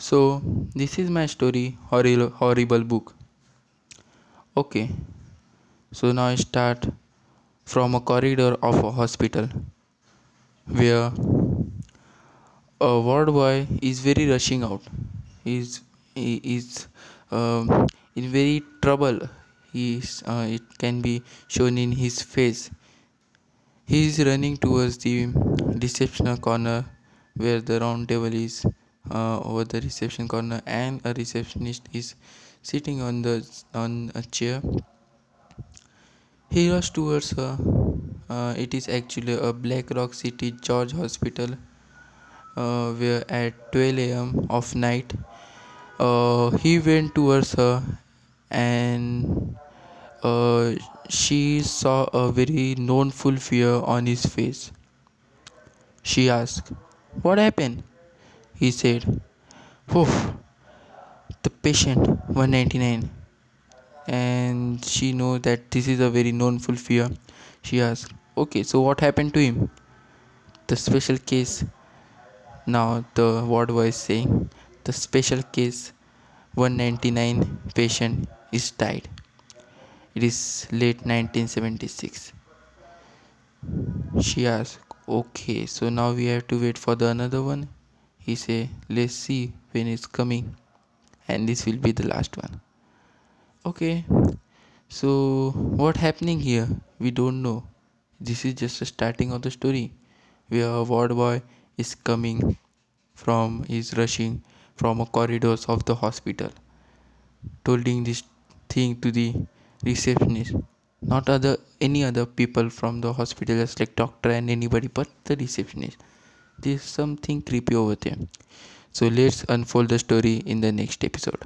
So, this is my story horrible, horrible book. Okay, so now I start from a corridor of a hospital where a ward boy is very rushing out. He's he is um, in very trouble. He is, uh, it can be shown in his face. He is running towards the reception corner where the round table is uh, over the reception corner and a receptionist is sitting on the on a chair. He rushed towards her. Uh, it is actually a black rock city george hospital uh, where at 12 a.m of night uh, he went towards her and uh, she saw a very knownful fear on his face. She asked what happened he said Oof, the patient 199 and she knows that this is a very known full fear. She asked okay so what happened to him? The special case. Now the ward was saying the special case 199 patient is died. It is late 1976 she asked okay so now we have to wait for the another one he say let's see when it's coming and this will be the last one. Okay. So what happening here? We don't know. This is just the starting of the story where a ward boy is coming from is rushing from a corridors of the hospital telling this thing to the receptionist. Not other any other people from the hospital just like doctor and anybody but the receptionist there's something creepy over there. So let's unfold the story in the next episode